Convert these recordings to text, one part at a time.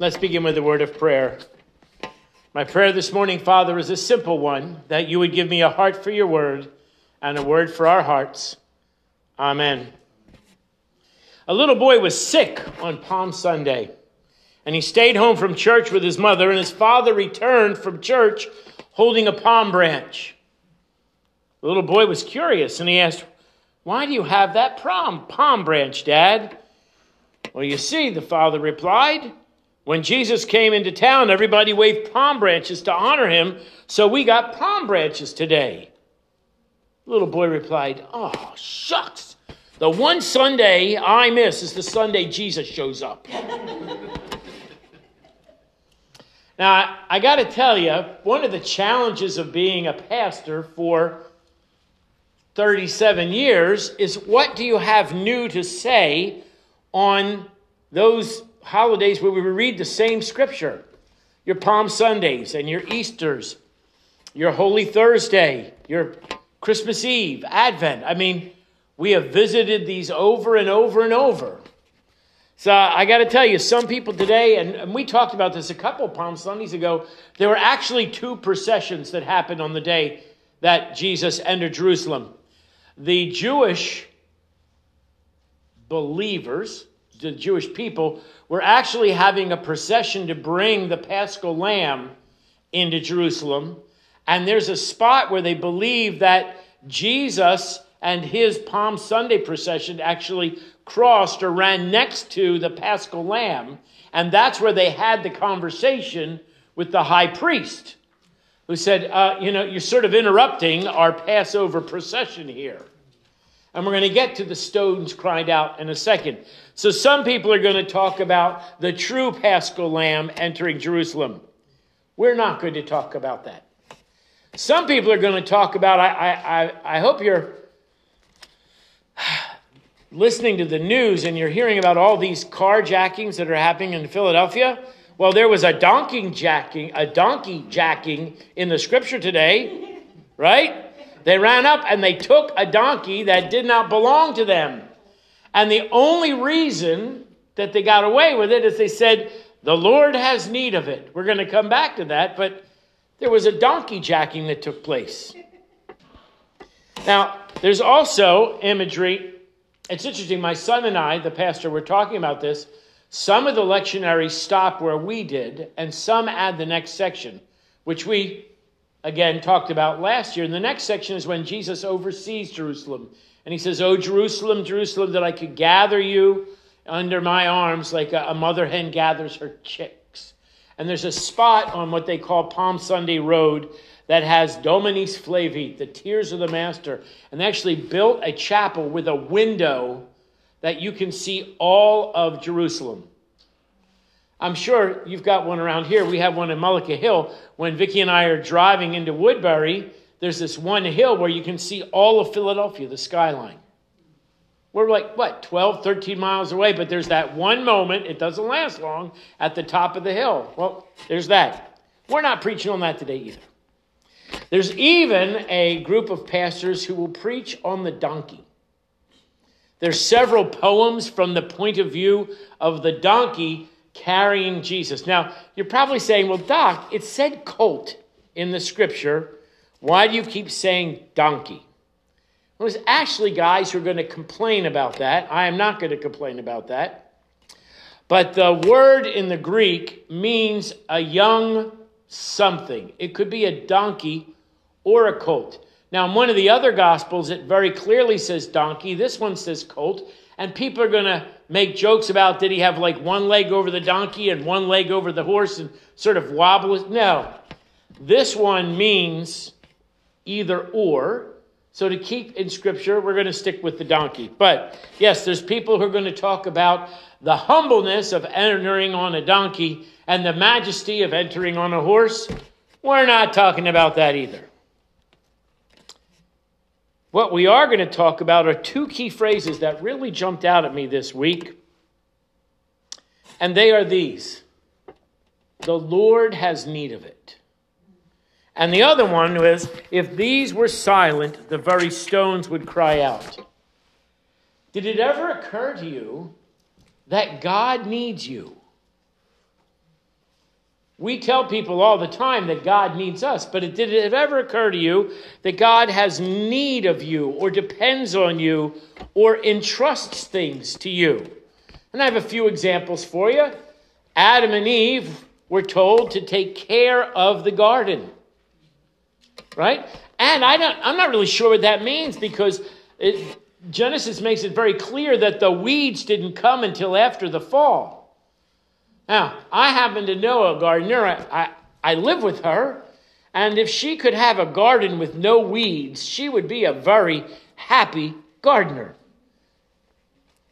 Let's begin with a word of prayer. My prayer this morning, Father, is a simple one that you would give me a heart for your word and a word for our hearts. Amen. A little boy was sick on Palm Sunday, and he stayed home from church with his mother, and his father returned from church holding a palm branch. The little boy was curious, and he asked, Why do you have that palm, palm branch, Dad? Well, you see, the father replied, when Jesus came into town, everybody waved palm branches to honor him, so we got palm branches today. The little boy replied, Oh, shucks. The one Sunday I miss is the Sunday Jesus shows up. now, I got to tell you, one of the challenges of being a pastor for 37 years is what do you have new to say on those holidays where we read the same scripture your Palm Sundays and your Easters, your Holy Thursday, your Christmas Eve, Advent. I mean, we have visited these over and over and over. So I got to tell you, some people today, and, and, we talked about this a couple Palm Sundays ago, there were actually two processions that happened on the day that Jesus entered Jerusalem. The Jewish believers, the Jewish people, were actually having a procession to bring the paschal lamb into Jerusalem. And there's a spot where they believe that Jesus and his Palm Sunday procession actually crossed or ran next to the paschal lamb. And that's where they had the conversation with the high priest, who said, uh, You know, you're sort of interrupting our Passover procession here. And we're going to get to the stones cried out in a second. So some people are going to talk about the true paschal lamb entering Jerusalem. We're not going to talk about that. Some people are going to talk about, I, I, I hope you're listening to the news and you're hearing about all these carjackings that are happening in Philadelphia. Well, there was a donkey jacking, a donkey jacking in the scripture today, right? They ran up and they took a donkey that did not belong to them. And the only reason that they got away with it is they said, The Lord has need of it. We're going to come back to that, but there was a donkey jacking that took place. Now, there's also imagery. It's interesting. My son and I, the pastor, were talking about this. Some of the lectionaries stop where we did, and some add the next section, which we again talked about last year. And the next section is when Jesus oversees Jerusalem. And he says, Oh, Jerusalem, Jerusalem, that I could gather you under my arms like a, a mother hen gathers her chicks. And there's a spot on what they call Palm Sunday Road that has Dominus Flevit, the tears of the master. And they actually built a chapel with a window that you can see all of Jerusalem. I'm sure you've got one around here. We have one in Mullica Hill. When Vicki and I are driving into Woodbury, there's this one hill where you can see all of Philadelphia, the skyline. We're like, what, 12, 13 miles away, but there's that one moment, it doesn't last long, at the top of the hill. Well, there's that. We're not preaching on that today either. There's even a group of pastors who will preach on the donkey. There's several poems from the point of view of the donkey carrying Jesus. Now, you're probably saying, well, Doc, it said colt in the scripture. Why do you keep saying donkey? Well, there's actually guys who are going to complain about that. I am not going to complain about that. But the word in the Greek means a young something. It could be a donkey or a colt. Now, in one of the other gospels, it very clearly says donkey. This one says colt. And people are going to make jokes about did he have like one leg over the donkey and one leg over the horse and sort of wobble? No. This one means either or. So to keep in scripture, we're going to stick with the donkey. But yes, there's people who are going to talk about the humbleness of entering on a donkey and the majesty of entering on a horse. We're not talking about that either. What we are going to talk about are two key phrases that really jumped out at me this week. And they are these The Lord has need of it. And the other one was If these were silent, the very stones would cry out. Did it ever occur to you that God needs you? We tell people all the time that God needs us, but did it ever occur to you that God has need of you or depends on you or entrusts things to you? And I have a few examples for you. Adam and Eve were told to take care of the garden. Right? And I don't, I'm not really sure what that means because it, Genesis makes it very clear that the weeds didn't come until after the fall. Now, I happen to know a gardener. I, I, live with her. And if she could have a garden with no weeds, she would be a very happy gardener.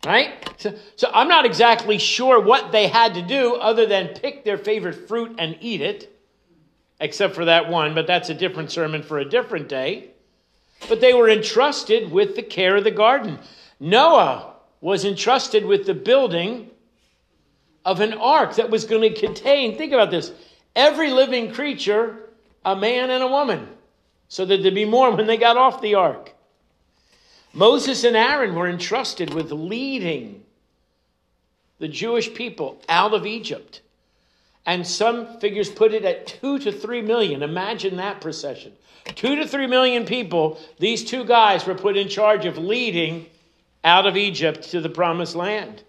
Right? So, so I'm not exactly sure what they had to do other than pick their favorite fruit and eat it, except for that one, but that's a different sermon for a different day. But they were entrusted with the care of the garden. Noah was entrusted with the building of an ark that was going to contain, think about this, every living creature, a man and a woman, so that there'd be more when they got off the ark. Moses and Aaron were entrusted with leading the Jewish people out of Egypt. And some figures put it at two to three million. Imagine that procession. Two to three million people, these two guys were put in charge of leading out of Egypt to the promised land.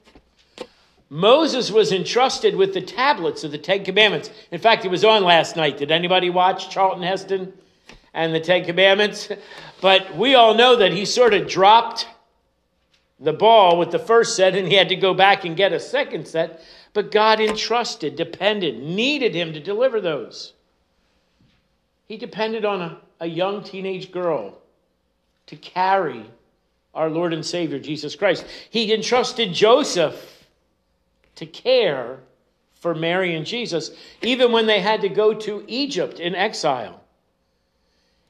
Moses was entrusted with the tablets of the Ten Commandments. In fact, it was on last night. Did anybody watch Charlton Heston? and the Ten Commandments. But we all know that he sort of dropped the ball with the first set and he had to go back and get a second set. But God entrusted, depended, needed him to deliver those. He depended on a, a young teenage girl to carry our Lord and Savior, Jesus Christ. He entrusted Joseph to care for Mary and Jesus, even when they had to go to Egypt in exile.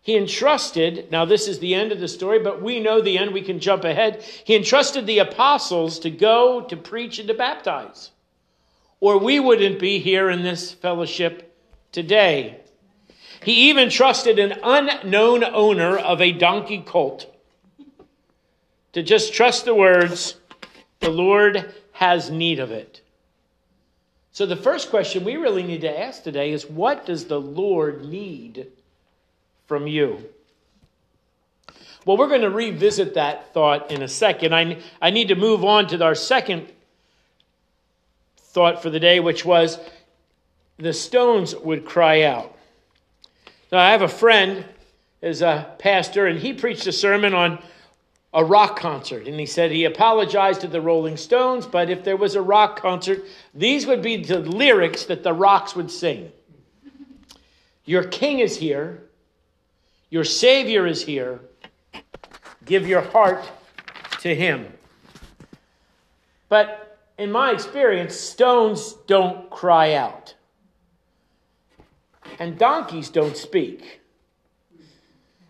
He entrusted, now this is the end of the story, but we know the end, we can jump ahead. He entrusted the apostles to go to preach and to baptize. Or we wouldn't be here in this fellowship today. He even trusted an unknown owner of a donkey colt to just trust the words, the Lord has need of it. So the first question we really need to ask today is what does the Lord need from you. Well, we're going to revisit that thought in a second. I, I need to move on to our second thought for the day, which was the stones would cry out. Now, I have a friend is a pastor, and he preached a sermon on a rock concert. And he said he apologized to the Rolling Stones, but if there was a rock concert, these would be the lyrics that the rocks would sing Your king is here, your Savior is here. Give your heart to Him. But in my experience, stones don't cry out, and donkeys don't speak,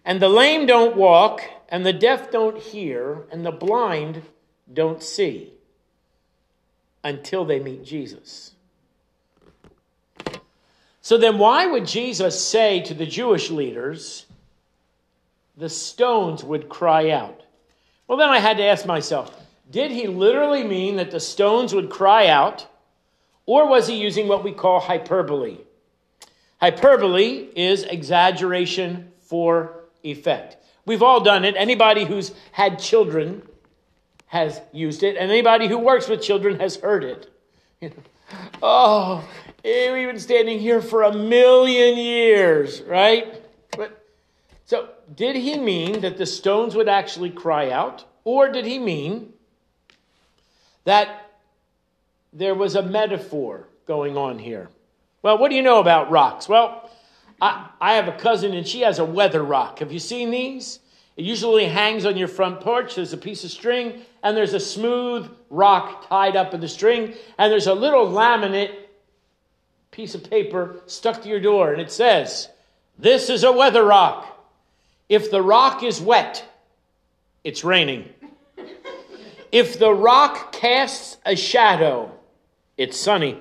and the lame don't walk, and the deaf don't hear, and the blind don't see until they meet Jesus. So then, why would Jesus say to the Jewish leaders, the stones would cry out. Well, then I had to ask myself did he literally mean that the stones would cry out, or was he using what we call hyperbole? Hyperbole is exaggeration for effect. We've all done it. Anybody who's had children has used it, and anybody who works with children has heard it. oh, eh, we've been standing here for a million years, right? But so did he mean that the stones would actually cry out? Or did he mean that there was a metaphor going on here? Well, what do you know about rocks? Well, I, I have a cousin and she has a weather rock. Have you seen these? It usually hangs on your front porch. There's a piece of string, and there's a smooth rock tied up in the string, and there's a little laminate piece of paper stuck to your door, and it says, This is a weather rock. If the rock is wet, it's raining. If the rock casts a shadow, it's sunny.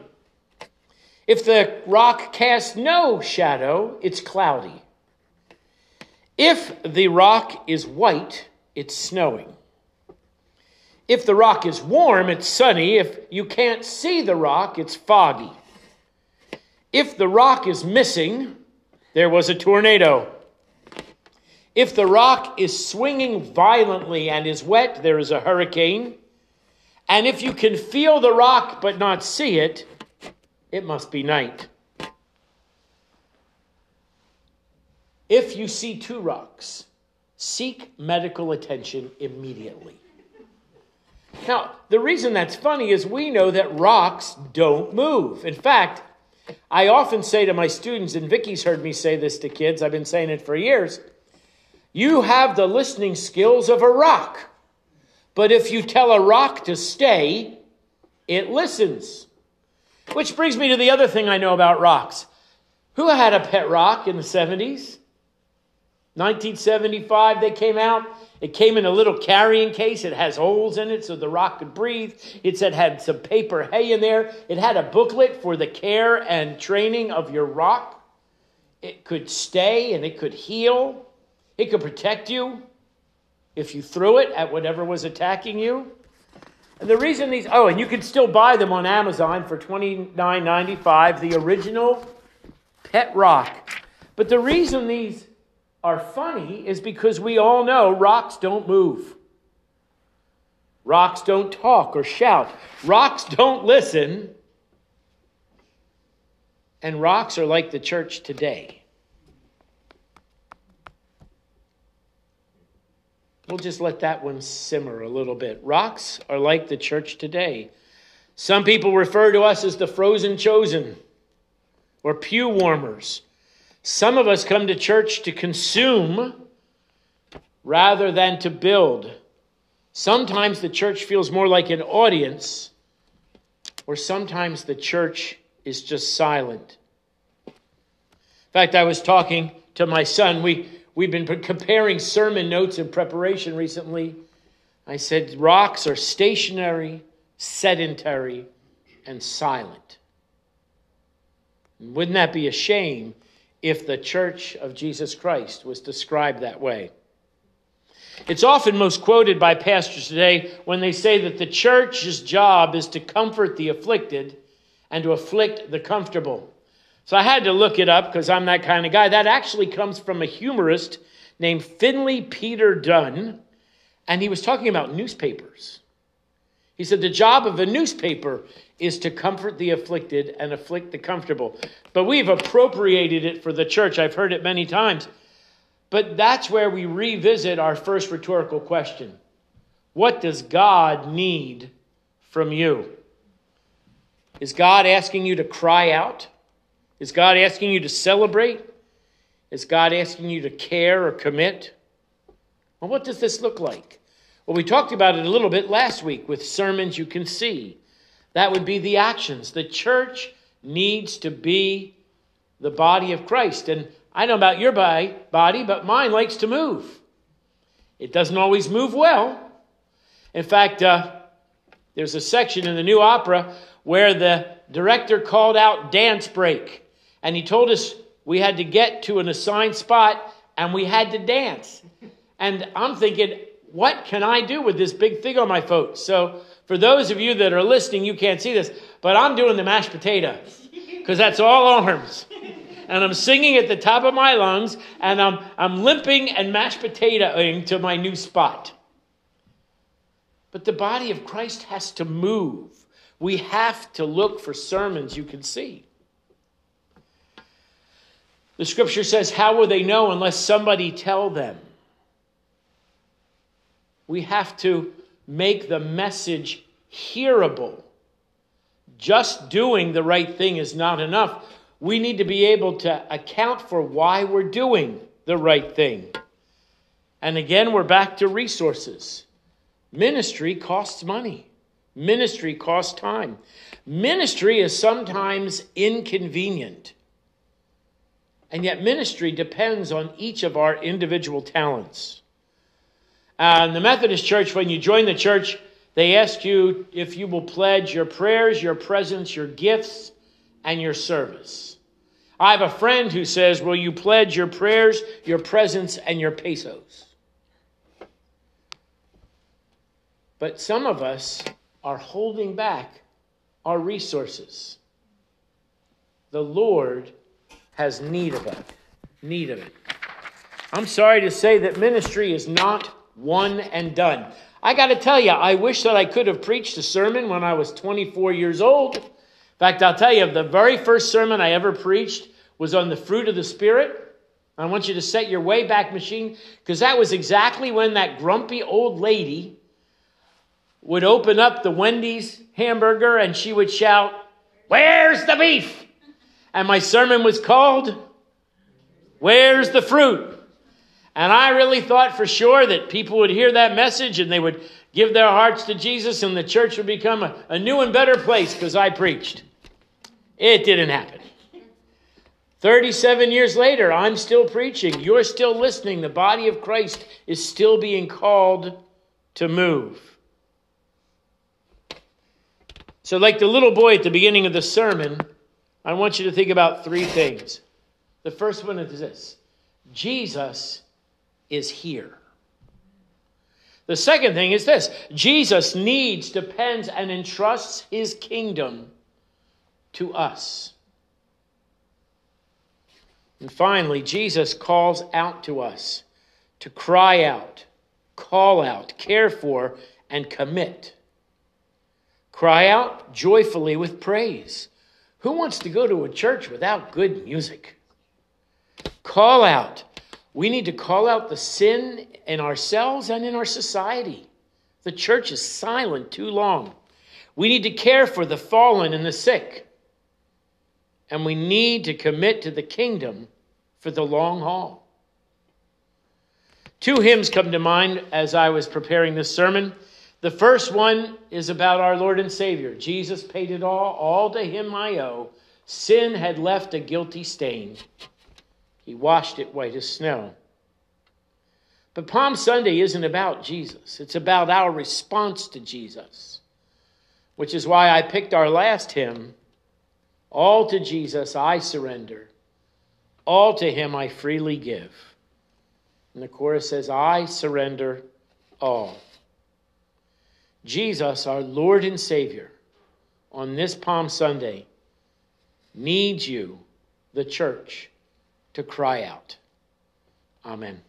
If the rock casts no shadow, it's cloudy. If the rock is white, it's snowing. If the rock is warm, it's sunny. If you can't see the rock, it's foggy. If the rock is missing, there was a tornado. If the rock is swinging violently and is wet, there is a hurricane. And if you can feel the rock but not see it, it must be night. If you see two rocks, seek medical attention immediately. Now, the reason that's funny is we know that rocks don't move. In fact, I often say to my students, and Vicky's heard me say this to kids, I've been saying it for years you have the listening skills of a rock. But if you tell a rock to stay, it listens. Which brings me to the other thing I know about rocks. Who had a pet rock in the 70s? 1975, they came out. It came in a little carrying case. It has holes in it so the rock could breathe. It said had some paper hay in there. It had a booklet for the care and training of your rock. It could stay and it could heal. It could protect you if you threw it at whatever was attacking you. And the reason these oh, and you can still buy them on Amazon for $29.95, the original pet rock. But the reason these are funny is because we all know rocks don't move. Rocks don't talk or shout. Rocks don't listen. And rocks are like the church today. We'll just let that one simmer a little bit. Rocks are like the church today. Some people refer to us as the frozen chosen or pew warmers some of us come to church to consume rather than to build. Sometimes the church feels more like an audience, or sometimes the church is just silent. In fact, I was talking to my son. We, we've been comparing sermon notes in preparation recently. I said, rocks are stationary, sedentary, and silent. Wouldn't that be a shame if the church of Jesus Christ was described that way. It's often most quoted by pastors today when they say that the church's job is to comfort the afflicted and to afflict the comfortable. So I had to look it up because I'm that kind of guy. That actually comes from a humorist named Finley Peter Dunne, and he was talking about newspapers. He said the job of a newspaper is to comfort the afflicted and afflict the comfortable. But we've appropriated it for the church. I've heard it many times. But that's where we revisit our first rhetorical question What does God need from you? Is God asking you to cry out? Is God asking you to celebrate? Is God asking you to care or commit? Well, what does this look like? Well, we talked about it a little bit last week with sermons you can see. That would be the actions. The church needs to be the body of Christ. And I know about your body, but mine likes to move. It doesn't always move well. In fact, uh, there's a section in the new opera where the director called out dance break. And he told us we had to get to an assigned spot and we had to dance. And I'm thinking, what can I do with this big thing on my foot? So for those of you that are listening, you can't see this, but I'm doing the mashed potato because that's all arms. And I'm singing at the top of my lungs, and I'm, I'm limping and mashed potatoing to my new spot. But the body of Christ has to move. We have to look for sermons you can see. The scripture says, How will they know unless somebody tell them? We have to make the message hearable. Just doing the right thing is not enough. We need to be able to account for why we're doing the right thing. And again, we're back to resources. Ministry costs money, ministry costs time. Ministry is sometimes inconvenient. And yet, ministry depends on each of our individual talents. In the Methodist Church, when you join the church, they ask you if you will pledge your prayers, your presence, your gifts, and your service. I have a friend who says, Will you pledge your prayers, your presence, and your pesos? But some of us are holding back our resources. The Lord has need of it. Need of it. I'm sorry to say that ministry is not one and done. I got to tell you, I wish that I could have preached a sermon when I was 24 years old. In fact, I'll tell you, the very first sermon I ever preached was on the fruit of the Spirit. I want you to set your Wayback Machine because that was exactly when that grumpy old lady would open up the Wendy's hamburger and she would shout, Where's the beef? And my sermon was called, Where's the fruit? And I really thought for sure that people would hear that message and they would give their hearts to Jesus and the church would become a, a new and better place because I preached. It didn't happen. 37 years later, I'm still preaching. You're still listening. The body of Christ is still being called to move. So, like the little boy at the beginning of the sermon, I want you to think about three things. The first one is this Jesus is here. The second thing is this Jesus needs, depends, and entrusts his kingdom to us. And finally, Jesus calls out to us to cry out, call out, care for, and commit. Cry out joyfully with praise. Who wants to go to a church without good music? Call out. We need to call out the sin in ourselves and in our society. The church is silent too long. We need to care for the fallen and the sick. And we need to commit to the kingdom for the long haul. Two hymns come to mind as I was preparing this sermon. The first one is about our Lord and Savior. Jesus paid it all, all to him I owe. Sin had left a guilty stain. He washed it white as snow. But Palm Sunday isn't about Jesus, it's about our response to Jesus, which is why I picked our last hymn All to Jesus I surrender, all to him I freely give. And the chorus says, I surrender all. Jesus, our Lord and Savior, on this Palm Sunday, needs you, the church, to cry out. Amen.